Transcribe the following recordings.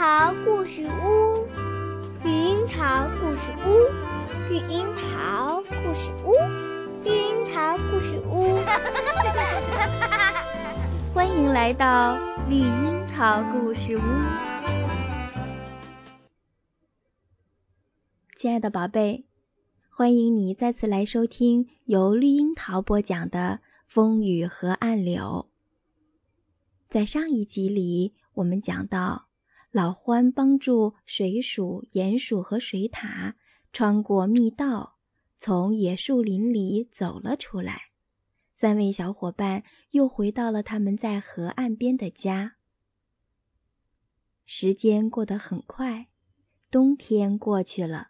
桃故事屋，绿樱桃故事屋，绿樱桃故事屋，绿樱桃故事屋。欢迎来到绿樱桃故事屋，亲爱的宝贝，欢迎你再次来收听由绿樱桃播讲的《风雨河岸柳》。在上一集里，我们讲到老獾帮助水鼠、鼹鼠和水獭穿过密道，从野树林里走了出来。三位小伙伴又回到了他们在河岸边的家。时间过得很快，冬天过去了，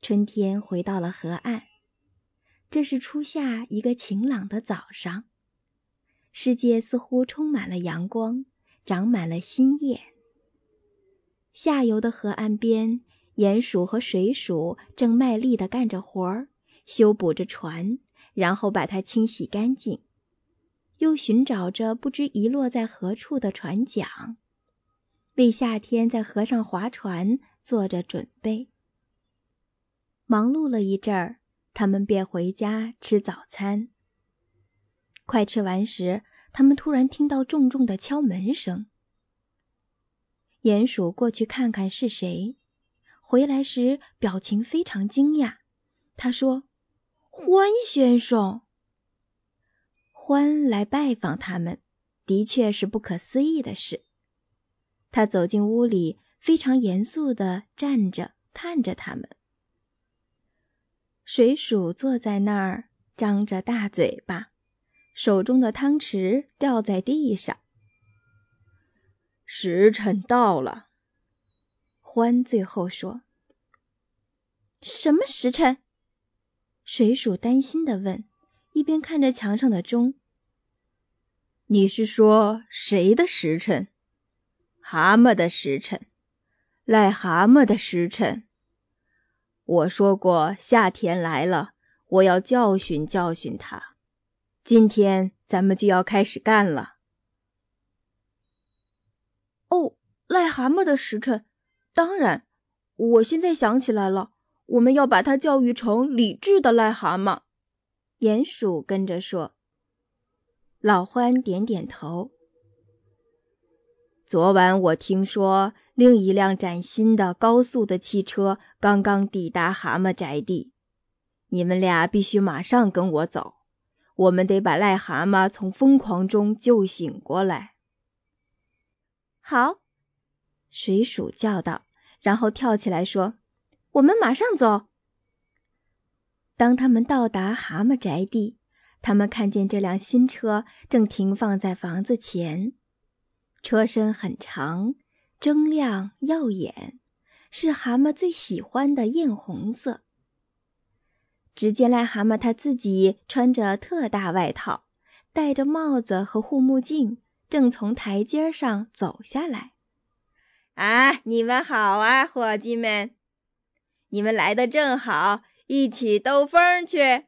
春天回到了河岸。这是初夏一个晴朗的早上。世界似乎充满了阳光，长满了新叶。下游的河岸边，鼹鼠和水鼠正卖力地干着活儿，修补着船，然后把它清洗干净，又寻找着不知遗落在何处的船桨，为夏天在河上划船做着准备。忙碌了一阵儿，他们便回家吃早餐。快吃完时，他们突然听到重重的敲门声。鼹鼠过去看看是谁，回来时表情非常惊讶。他说：“獾先生，獾来拜访他们，的确是不可思议的事。”他走进屋里，非常严肃地站着看着他们。水鼠坐在那儿，张着大嘴巴。手中的汤匙掉在地上。时辰到了，欢最后说：“什么时辰？”水鼠担心的问，一边看着墙上的钟。“你是说谁的时辰？蛤蟆的时辰，癞蛤蟆的时辰。我说过，夏天来了，我要教训教训他。”今天咱们就要开始干了。哦，癞蛤蟆的时辰，当然，我现在想起来了，我们要把它教育成理智的癞蛤蟆。鼹鼠跟着说。老獾点点头。昨晚我听说另一辆崭新的高速的汽车刚刚抵达蛤蟆宅地，你们俩必须马上跟我走。我们得把癞蛤蟆从疯狂中救醒过来。好，水鼠叫道，然后跳起来说：“我们马上走。”当他们到达蛤蟆宅地，他们看见这辆新车正停放在房子前，车身很长，铮亮耀眼，是蛤蟆最喜欢的艳红色。只见癞蛤蟆他自己穿着特大外套，戴着帽子和护目镜，正从台阶上走下来。啊，你们好啊，伙计们！你们来的正好，一起兜风去。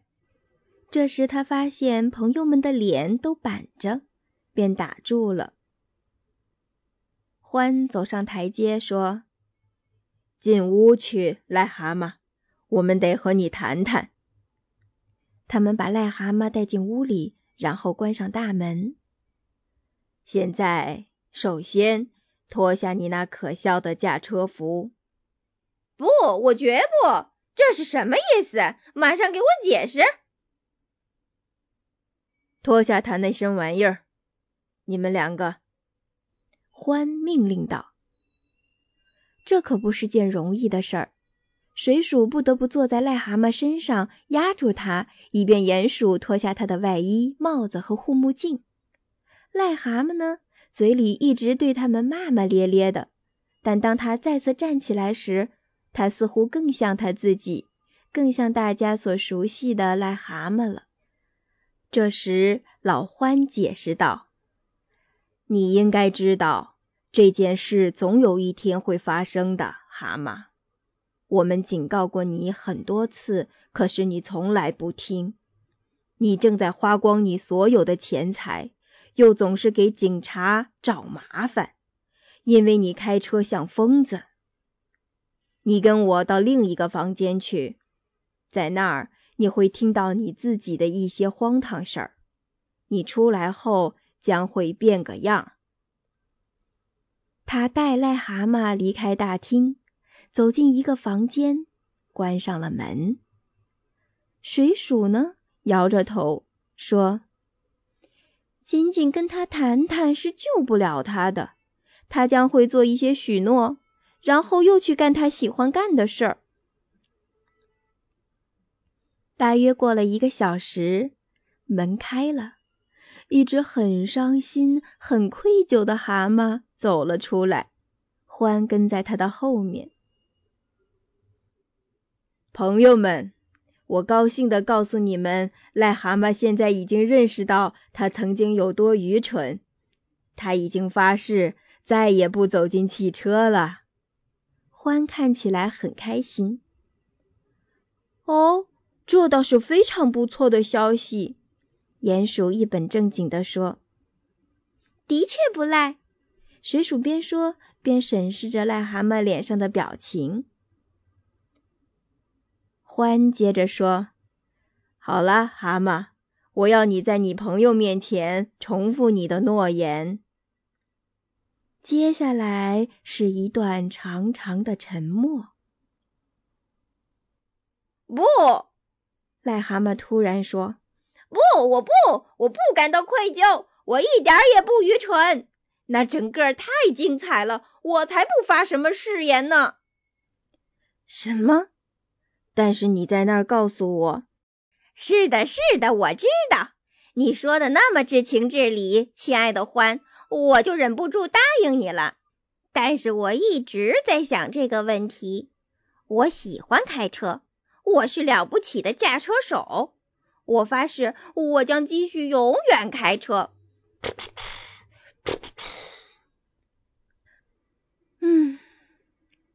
这时他发现朋友们的脸都板着，便打住了。欢走上台阶说：“进屋去，癞蛤蟆，我们得和你谈谈。”他们把癞蛤蟆带进屋里，然后关上大门。现在，首先脱下你那可笑的驾车服。不，我绝不！这是什么意思？马上给我解释！脱下他那身玩意儿！你们两个，獾命令道。这可不是件容易的事儿。水鼠不得不坐在癞蛤蟆身上压住它，以便鼹鼠脱下它的外衣、帽子和护目镜。癞蛤蟆呢，嘴里一直对他们骂骂咧咧的，但当他再次站起来时，他似乎更像他自己，更像大家所熟悉的癞蛤蟆了。这时，老獾解释道：“你应该知道，这件事总有一天会发生的，蛤蟆。”我们警告过你很多次，可是你从来不听。你正在花光你所有的钱财，又总是给警察找麻烦，因为你开车像疯子。你跟我到另一个房间去，在那儿你会听到你自己的一些荒唐事儿。你出来后将会变个样。他带癞蛤蟆离开大厅，走进一个房间，关上了门。水鼠呢，摇着头说：“仅仅跟他谈谈是救不了他的，他将会做一些许诺。”然后又去干他喜欢干的事儿。大约过了一个小时，门开了，一只很伤心、很愧疚的蛤蟆走了出来，欢跟在他的后面。朋友们，我高兴地告诉你们，癞蛤蟆现在已经认识到他曾经有多愚蠢，他已经发誓再也不走进汽车了。欢看起来很开心。哦，这倒是非常不错的消息。鼹鼠一本正经地说：“的确不赖。”水鼠边说边审视着癞蛤蟆脸上的表情。欢接着说：“好了，蛤蟆，我要你在你朋友面前重复你的诺言。”接下来是一段长长的沉默。不，癞蛤蟆突然说：“不，我不，我不感到愧疚，我一点也不愚蠢。那整个太精彩了，我才不发什么誓言呢。”什么？但是你在那儿告诉我。是的，是的，我知道。你说的那么至情至理，亲爱的欢。我就忍不住答应你了，但是我一直在想这个问题。我喜欢开车，我是了不起的驾车手。我发誓，我将继续永远开车。嗯，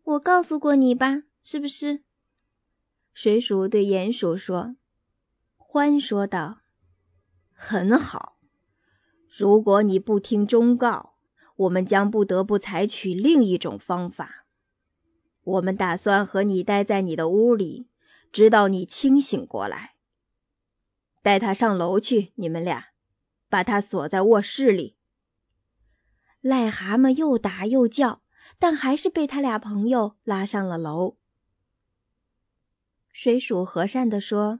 我告诉过你吧，是不是？水鼠对鼹鼠说。欢说道：“很好。”如果你不听忠告，我们将不得不采取另一种方法。我们打算和你待在你的屋里，直到你清醒过来。带他上楼去，你们俩，把他锁在卧室里。癞蛤蟆又打又叫，但还是被他俩朋友拉上了楼。水鼠和善地说：“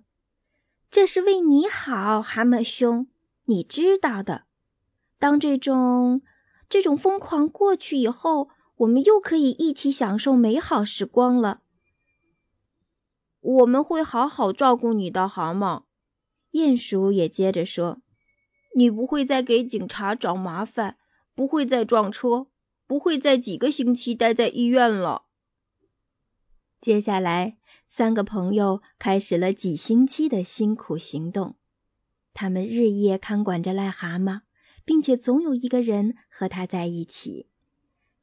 这是为你好，蛤蟆兄，你知道的。”当这种这种疯狂过去以后，我们又可以一起享受美好时光了。我们会好好照顾你的，蛤蟆。鼹鼠也接着说：“你不会再给警察找麻烦，不会再撞车，不会再几个星期待在医院了。”接下来，三个朋友开始了几星期的辛苦行动，他们日夜看管着癞蛤蟆。并且总有一个人和他在一起，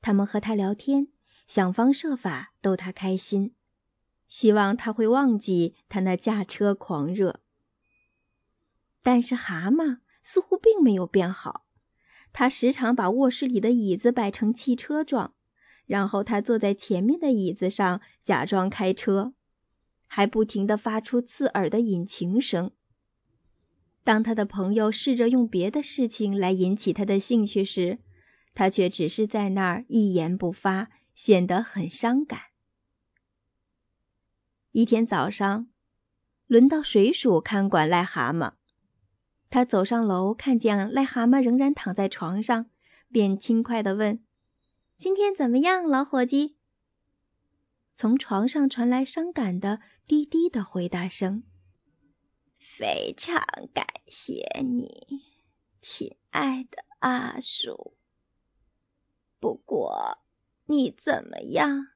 他们和他聊天，想方设法逗他开心，希望他会忘记他那驾车狂热。但是蛤蟆似乎并没有变好，他时常把卧室里的椅子摆成汽车状，然后他坐在前面的椅子上假装开车，还不停地发出刺耳的引擎声。当他的朋友试着用别的事情来引起他的兴趣时，他却只是在那儿一言不发，显得很伤感。一天早上，轮到水鼠看管癞蛤蟆，他走上楼，看见癞蛤蟆仍然躺在床上，便轻快地问：“今天怎么样，老伙计？”从床上传来伤感的低低的回答声。非常感谢你，亲爱的阿鼠。不过你怎么样？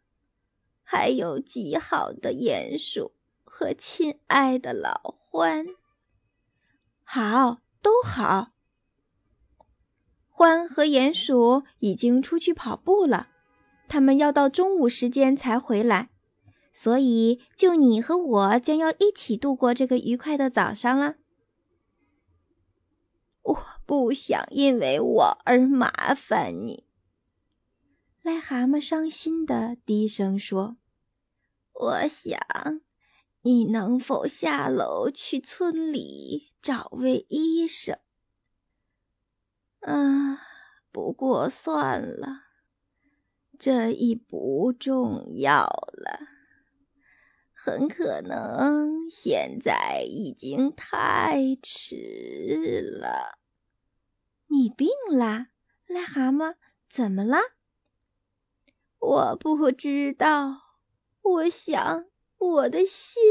还有极好的鼹鼠和亲爱的老獾。好，都好。獾和鼹鼠已经出去跑步了，他们要到中午时间才回来。所以，就你和我将要一起度过这个愉快的早上了。我不想因为我而麻烦你。癞蛤蟆伤心的低声说：“我想，你能否下楼去村里找位医生？”啊，不过算了，这已不重要了。很可能现在已经太迟了。你病啦，癞蛤蟆？怎么了？我不知道。我想我的心。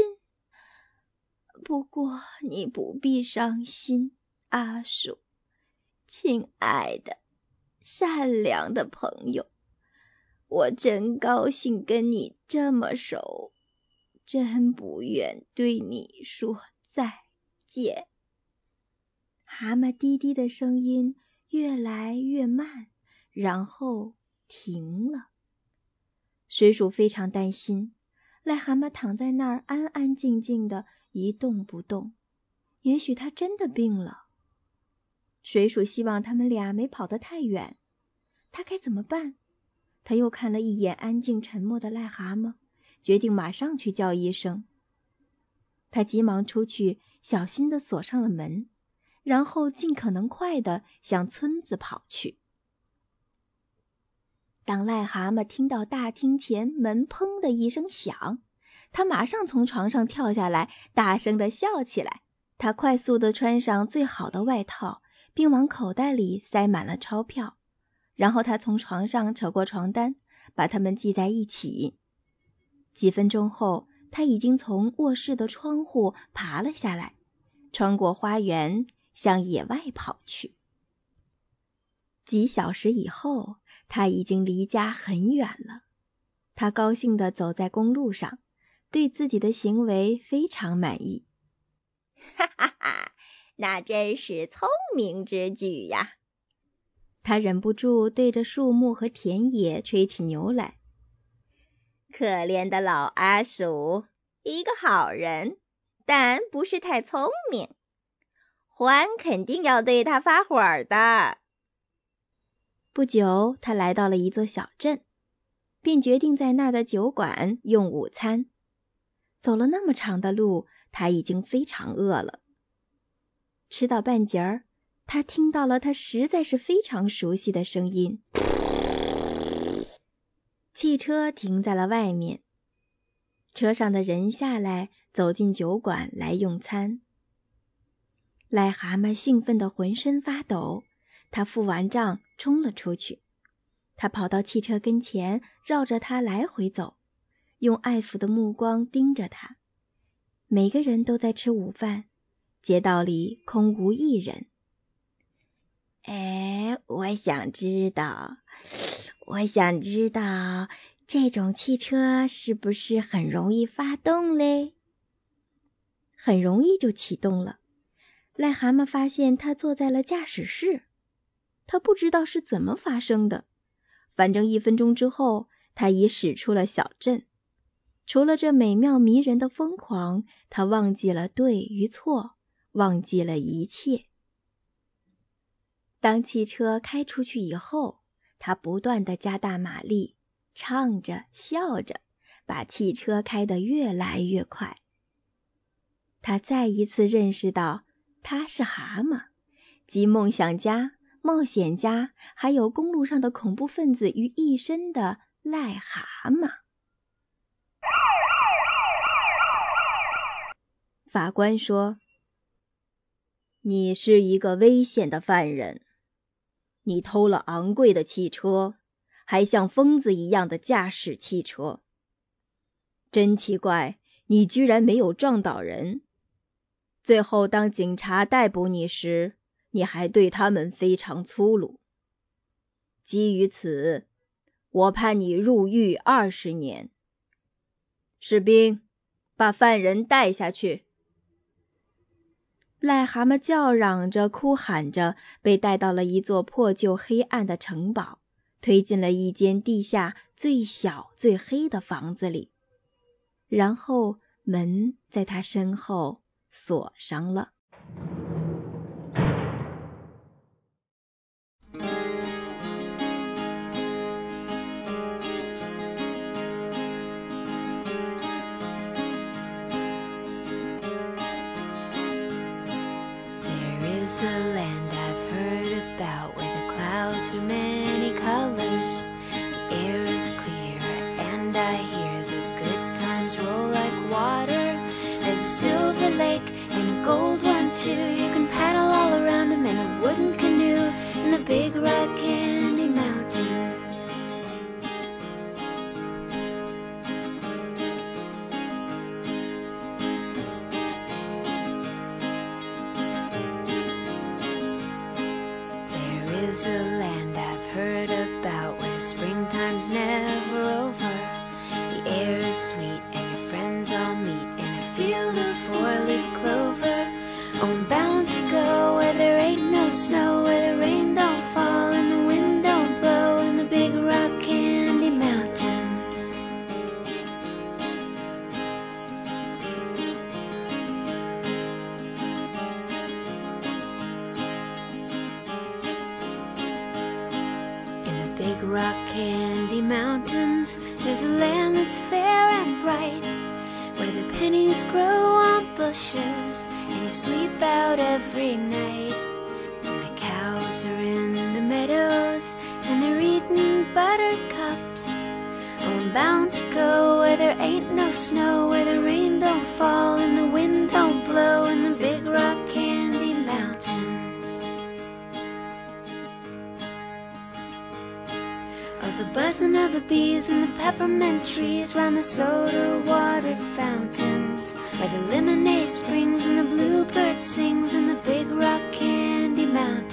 不过你不必伤心，阿鼠。亲爱的，善良的朋友，我真高兴跟你这么熟，真不愿对你说再见。蛤蟆低低的声音越来越慢，然后停了。水鼠非常担心，癞蛤蟆躺在那儿安安静静的一动不动，也许他真的病了。水鼠希望他们俩没跑得太远，他该怎么办？他又看了一眼安静沉默的癞蛤蟆，决定马上去叫医生。他急忙出去，小心的锁上了门，然后尽可能快的向村子跑去。当癞蛤蟆听到大厅前门砰的一声响，他马上从床上跳下来，大声的笑起来。他快速的穿上最好的外套。并往口袋里塞满了钞票，然后他从床上扯过床单，把它们系在一起。几分钟后，他已经从卧室的窗户爬了下来，穿过花园向野外跑去。几小时以后，他已经离家很远了。他高兴地走在公路上，对自己的行为非常满意。哈哈哈！那真是聪明之举呀！他忍不住对着树木和田野吹起牛来。可怜的老阿鼠，一个好人，但不是太聪明。獾肯定要对他发火的。不久，他来到了一座小镇，便决定在那儿的酒馆用午餐。走了那么长的路，他已经非常饿了。吃到半截儿，他听到了他实在是非常熟悉的声音。汽车停在了外面，车上的人下来，走进酒馆来用餐。癞蛤蟆兴奋的浑身发抖，他付完账冲了出去。他跑到汽车跟前，绕着它来回走，用爱抚的目光盯着它。每个人都在吃午饭。街道里空无一人。哎，我想知道，我想知道这种汽车是不是很容易发动嘞？很容易就启动了。癞蛤蟆发现他坐在了驾驶室，他不知道是怎么发生的。反正一分钟之后，他已驶出了小镇。除了这美妙迷人的疯狂，他忘记了对与错。忘记了一切。当汽车开出去以后，他不断的加大马力，唱着笑着，把汽车开得越来越快。他再一次认识到，他是蛤蟆，集梦想家、冒险家，还有公路上的恐怖分子于一身的癞蛤蟆。法官说。你是一个危险的犯人，你偷了昂贵的汽车，还像疯子一样的驾驶汽车。真奇怪，你居然没有撞倒人。最后，当警察逮捕你时，你还对他们非常粗鲁。基于此，我判你入狱二十年。士兵，把犯人带下去。癞蛤蟆叫嚷着、哭喊着，被带到了一座破旧黑暗的城堡，推进了一间地下最小、最黑的房子里，然后门在他身后锁上了。Rock candy mountains, there's a land that's fair and bright, where the pennies grow on bushes, and you sleep out every night. And the cows are in the meadows, and they're eating buttercups. Oh, I'm bound to go where there ain't no snow, where the rain bees and the peppermint trees round the soda water fountains, where the lemonade springs and the bluebird sings in the big rock candy mountains.